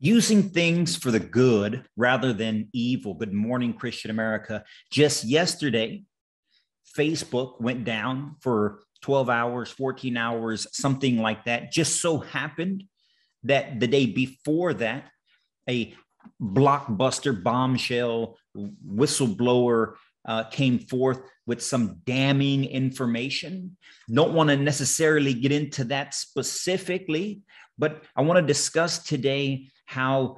using things for the good rather than evil. Good morning, Christian America. Just yesterday, Facebook went down for 12 hours, 14 hours, something like that. Just so happened that the day before that, a blockbuster bombshell whistleblower uh, came forth with some damning information. Don't want to necessarily get into that specifically, but I want to discuss today how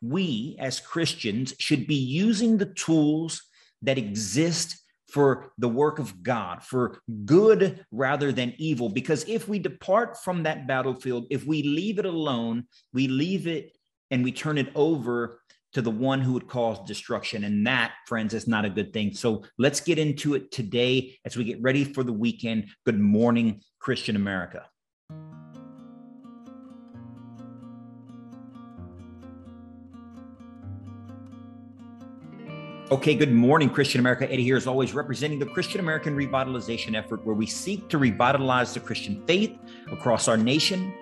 we as Christians should be using the tools that exist for the work of God, for good rather than evil. Because if we depart from that battlefield, if we leave it alone, we leave it and we turn it over to the one who would cause destruction. And that, friends, is not a good thing. So let's get into it today as we get ready for the weekend. Good morning, Christian America. Okay, good morning, Christian America. Eddie here, as always, representing the Christian American revitalization effort, where we seek to revitalize the Christian faith across our nation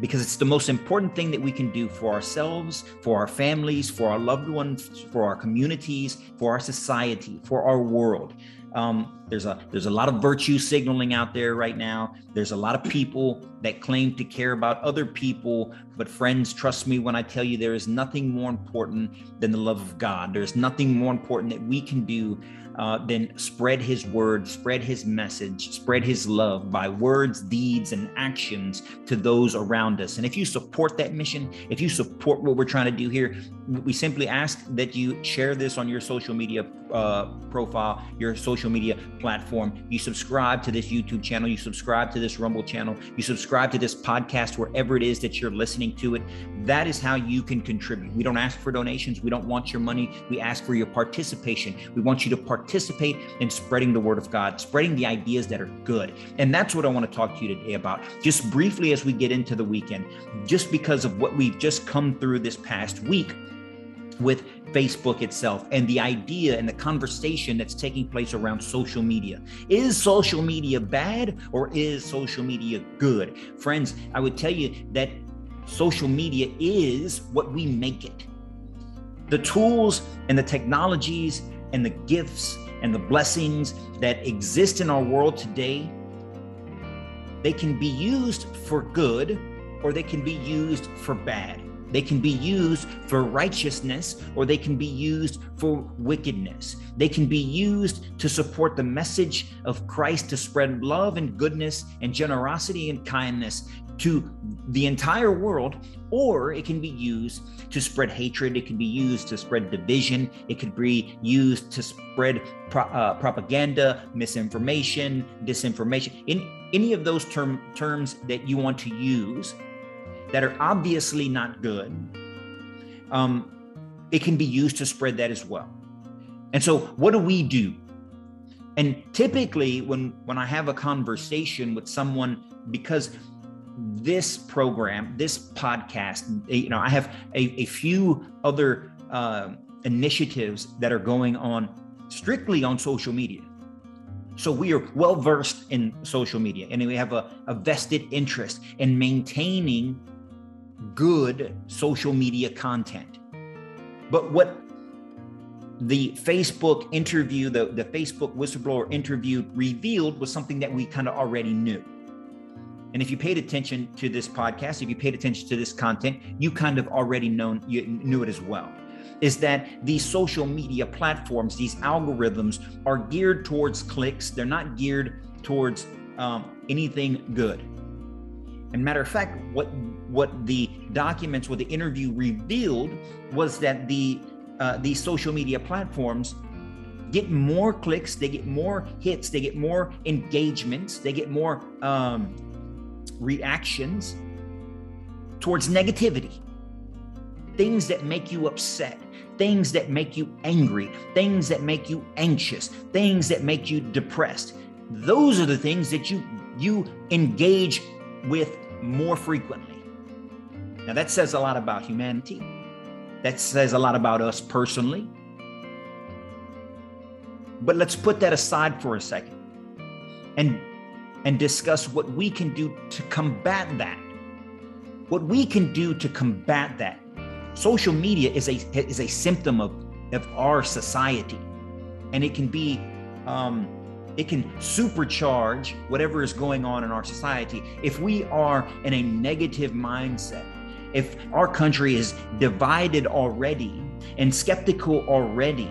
because it's the most important thing that we can do for ourselves, for our families, for our loved ones, for our communities, for our society, for our world. Um, there's a there's a lot of virtue signaling out there right now. There's a lot of people that claim to care about other people, but friends, trust me when I tell you there is nothing more important than the love of God. There's nothing more important that we can do uh, then spread his word, spread his message, spread his love by words, deeds, and actions to those around us. And if you support that mission, if you support what we're trying to do here, we simply ask that you share this on your social media uh, profile, your social media platform. You subscribe to this YouTube channel, you subscribe to this Rumble channel, you subscribe to this podcast, wherever it is that you're listening to it. That is how you can contribute. We don't ask for donations, we don't want your money, we ask for your participation. We want you to participate participate in spreading the word of God, spreading the ideas that are good. And that's what I want to talk to you today about. Just briefly as we get into the weekend, just because of what we've just come through this past week with Facebook itself and the idea and the conversation that's taking place around social media. Is social media bad or is social media good? Friends, I would tell you that social media is what we make it. The tools and the technologies and the gifts and the blessings that exist in our world today, they can be used for good or they can be used for bad. They can be used for righteousness or they can be used for wickedness. They can be used to support the message of Christ to spread love and goodness and generosity and kindness to the entire world, or it can be used to spread hatred. It can be used to spread division. It could be used to spread pro- uh, propaganda, misinformation, disinformation. In any of those term, terms that you want to use that are obviously not good, um, it can be used to spread that as well. And so, what do we do? And typically, when when I have a conversation with someone, because this program, this podcast, you know, I have a, a few other uh, initiatives that are going on strictly on social media. So we are well versed in social media and we have a, a vested interest in maintaining good social media content. But what the Facebook interview, the, the Facebook whistleblower interview revealed was something that we kind of already knew. And if you paid attention to this podcast, if you paid attention to this content, you kind of already known you knew it as well. Is that these social media platforms, these algorithms are geared towards clicks. They're not geared towards um, anything good. And matter of fact, what what the documents, what the interview revealed was that the uh, these social media platforms get more clicks, they get more hits, they get more engagements, they get more um, reactions towards negativity, things that make you upset, things that make you angry, things that make you anxious, things that make you depressed. Those are the things that you you engage with more frequently. Now that says a lot about humanity. That says a lot about us personally. But let's put that aside for a second and and discuss what we can do to combat that. what we can do to combat that, social media is a is a symptom of of our society, and it can be. Um, it can supercharge whatever is going on in our society. If we are in a negative mindset, if our country is divided already and skeptical already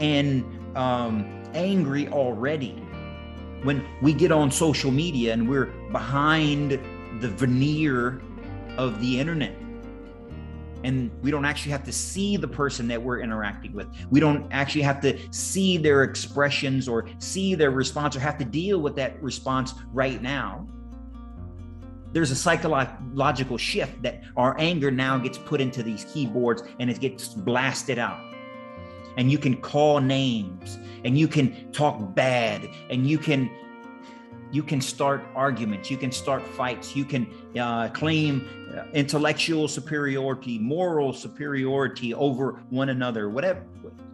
and um, angry already, when we get on social media and we're behind the veneer of the internet and we don't actually have to see the person that we're interacting with. We don't actually have to see their expressions or see their response or have to deal with that response right now. There's a psychological shift that our anger now gets put into these keyboards and it gets blasted out. And you can call names and you can talk bad and you can you can start arguments you can start fights you can uh, claim intellectual superiority moral superiority over one another whatever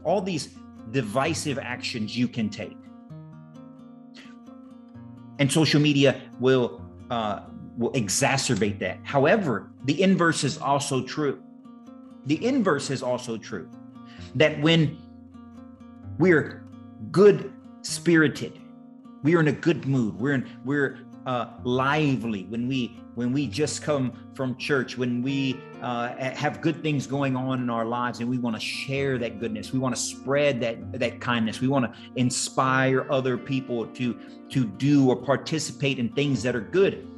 all these divisive actions you can take and social media will uh, will exacerbate that. However the inverse is also true. The inverse is also true. That when we're good spirited we are in a good mood we're in we're uh, lively when we when we just come from church when we uh, have good things going on in our lives and we want to share that goodness we want to spread that that kindness we want to inspire other people to to do or participate in things that are good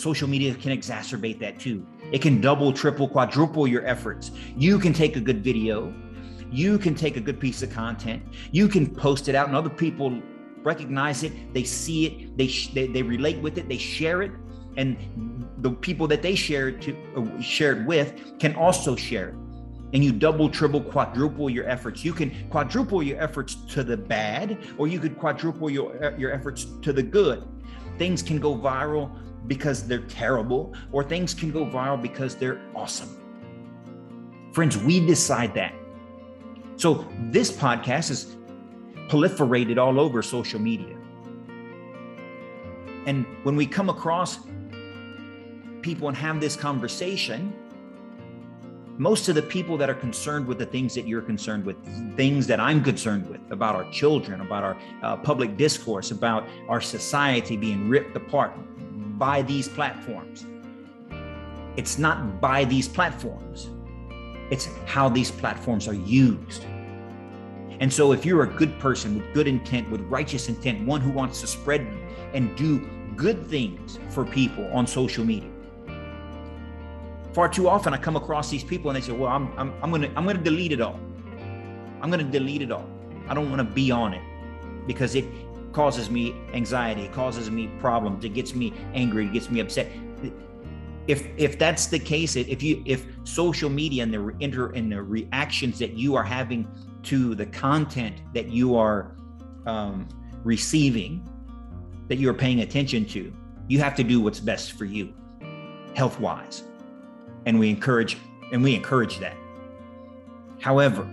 social media can exacerbate that too. It can double triple quadruple your efforts. You can take a good video. You can take a good piece of content. You can post it out and other people recognize it, they see it, they, they, they relate with it, they share it, and the people that they share to uh, share it with can also share it. And you double, triple, quadruple your efforts. You can quadruple your efforts to the bad, or you could quadruple your uh, your efforts to the good. Things can go viral because they're terrible, or things can go viral because they're awesome. Friends, we decide that. So this podcast is proliferated all over social media. And when we come across people and have this conversation, most of the people that are concerned with the things that you're concerned with, things that I'm concerned with about our children, about our uh, public discourse, about our society being ripped apart by these platforms. It's not by these platforms, it's how these platforms are used. And so, if you're a good person with good intent, with righteous intent, one who wants to spread and do good things for people on social media, far too often I come across these people and they say, "Well, I'm I'm, I'm gonna I'm gonna delete it all. I'm gonna delete it all. I don't want to be on it because it causes me anxiety, causes me problems, it gets me angry, it gets me upset." If if that's the case, if you if social media and the inter and the reactions that you are having to the content that you are um, receiving, that you're paying attention to, you have to do what's best for you, health wise. And we encourage and we encourage that. However,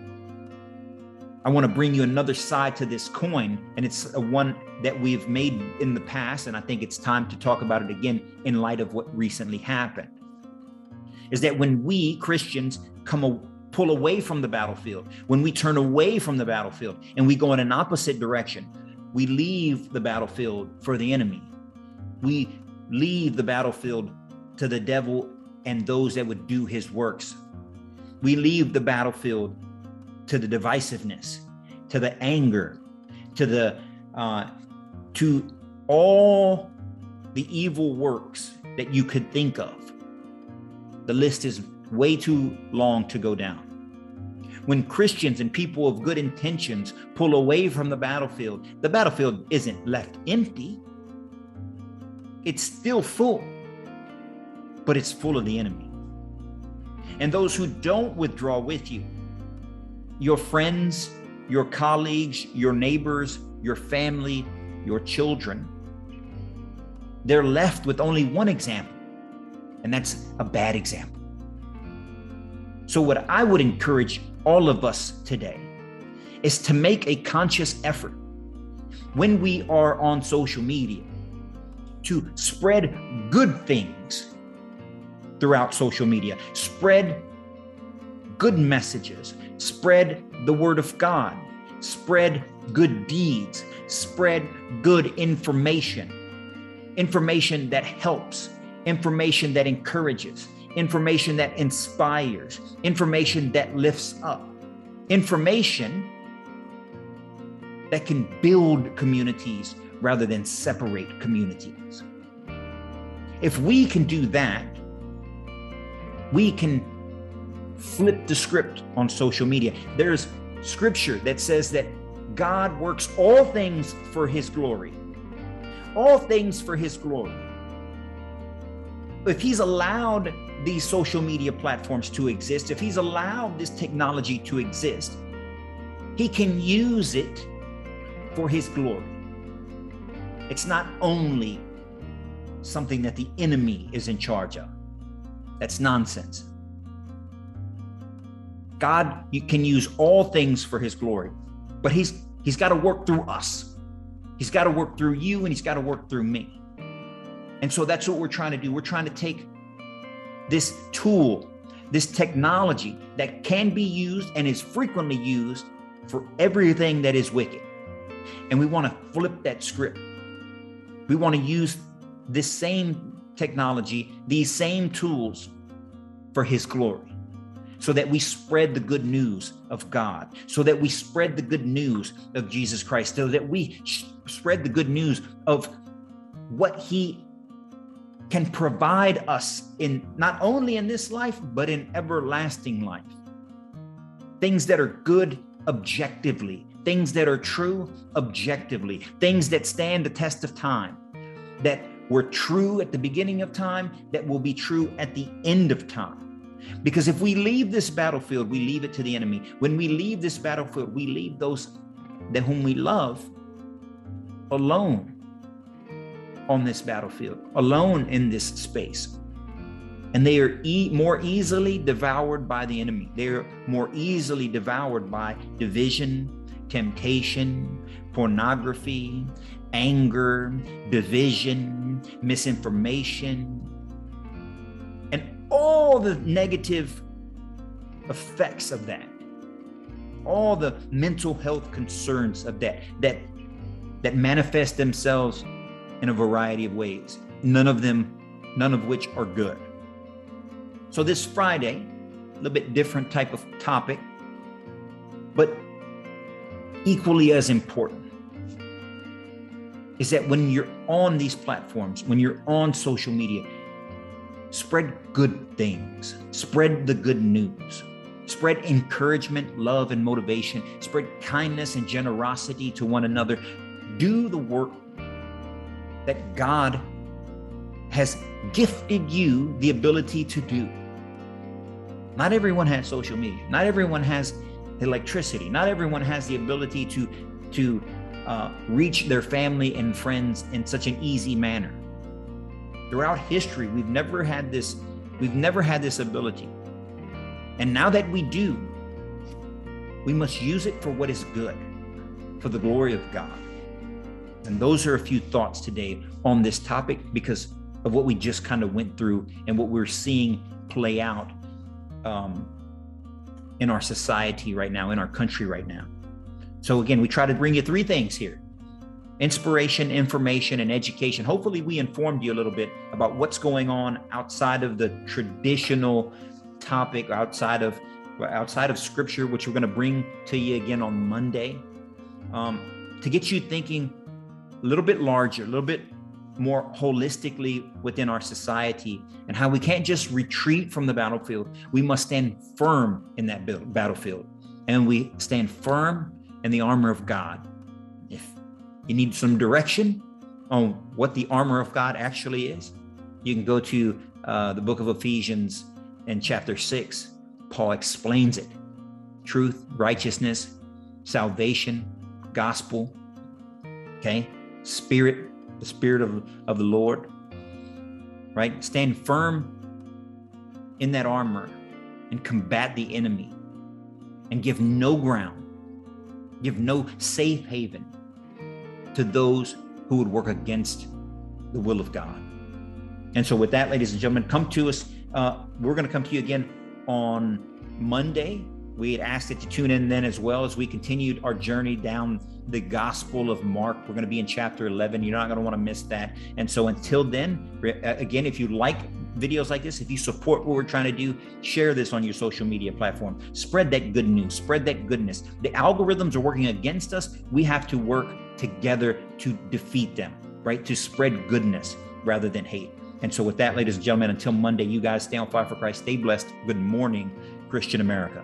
I want to bring you another side to this coin, and it's a one that we've made in the past, and I think it's time to talk about it again in light of what recently happened. Is that when we Christians come pull away from the battlefield, when we turn away from the battlefield and we go in an opposite direction, we leave the battlefield for the enemy. We leave the battlefield to the devil and those that would do his works. We leave the battlefield to the divisiveness, to the anger, to the uh, to all the evil works that you could think of. The list is way too long to go down when Christians and people of good intentions pull away from the battlefield, the battlefield isn't left empty. It's still full, but it's full of the enemy. And those who don't withdraw with you, your friends, your colleagues, your neighbors, your family, your children, they're left with only one example, and that's a bad example. So, what I would encourage all of us today is to make a conscious effort when we are on social media to spread good things throughout social media. Spread good messages, spread the word of God, spread good deeds, spread good information, information that helps, information that encourages, information that inspires, information that lifts up, information that can build communities rather than separate communities. If we can do that, we can flip the script on social media. There's scripture that says that God works all things for his glory. All things for his glory. If he's allowed these social media platforms to exist, if he's allowed this technology to exist, he can use it for his glory. It's not only something that the enemy is in charge of. That's nonsense. God can use all things for his glory, but he's he's got to work through us. He's got to work through you and he's got to work through me. And so that's what we're trying to do. We're trying to take this tool, this technology that can be used and is frequently used for everything that is wicked. And we want to flip that script. We want to use this same technology, these same tools for his glory so that we spread the good news of God, so that we spread the good news of Jesus Christ, so that we spread the good news of what He can provide us in not only in this life, but in everlasting life. Things that are good objectively, things that are true objectively, things that stand the test of time, that were true at the beginning of time, that will be true at the end of time. Because if we leave this battlefield, we leave it to the enemy. When we leave this battlefield, we leave those that whom we love alone on this battlefield, alone in this space. And they are e- more easily devoured by the enemy. They are more easily devoured by division, temptation, pornography, anger, division, misinformation, all the negative effects of that all the mental health concerns of that that that manifest themselves in a variety of ways none of them none of which are good. So this friday a little bit different type of topic but equally as important is that when you're on these platforms when you're on social media Spread good things, spread the good news, spread encouragement, love, and motivation, spread kindness and generosity to one another. Do the work that God has gifted you the ability to do. Not everyone has social media. Not everyone has electricity. Not everyone has the ability to to uh, reach their family and friends in such an easy manner throughout history we've never had this we've never had this ability. And now that we do we must use it for what is good for the glory of god. And those are a few thoughts today on this topic because of what we just kind of went through and what we're seeing play out um, in our society right now in our country right now. So again we try to bring you three things here inspiration, information, and education. Hopefully, we informed you a little bit about what's going on outside of the traditional topic, outside of outside of scripture, which we're going to bring to you again on Monday, um, to get you thinking a little bit larger, a little bit more holistically within our society, and how we can't just retreat from the battlefield. We must stand firm in that battlefield, and we stand firm in the armor of God you need some direction on what the armor of God actually is, you can go to uh, the book of Ephesians and chapter 6. Paul explains it truth, righteousness, salvation, gospel, okay? Spirit, the Spirit of, of the Lord, right? Stand firm in that armor and combat the enemy and give no ground, give no safe haven to those who would work against the will of God. And so, with that, ladies and gentlemen, come to us Uh, we're going to come to you again on Monday. We had asked that you tune in then as well as we continued our journey down the Gospel of Mark. We're going to be in chapter 11. You're not going to want to miss that. And so until then, again, if you like videos like this, if you support what we're trying to do, share this on your social media platform. Spread that good news, spread that goodness. The algorithms are working against us. We have to work together to defeat them, right? To spread goodness rather than hate. And so, with that, ladies and gentlemen, until Monday, you guys stay on fire for Christ, stay blessed. Good morning, Christian America.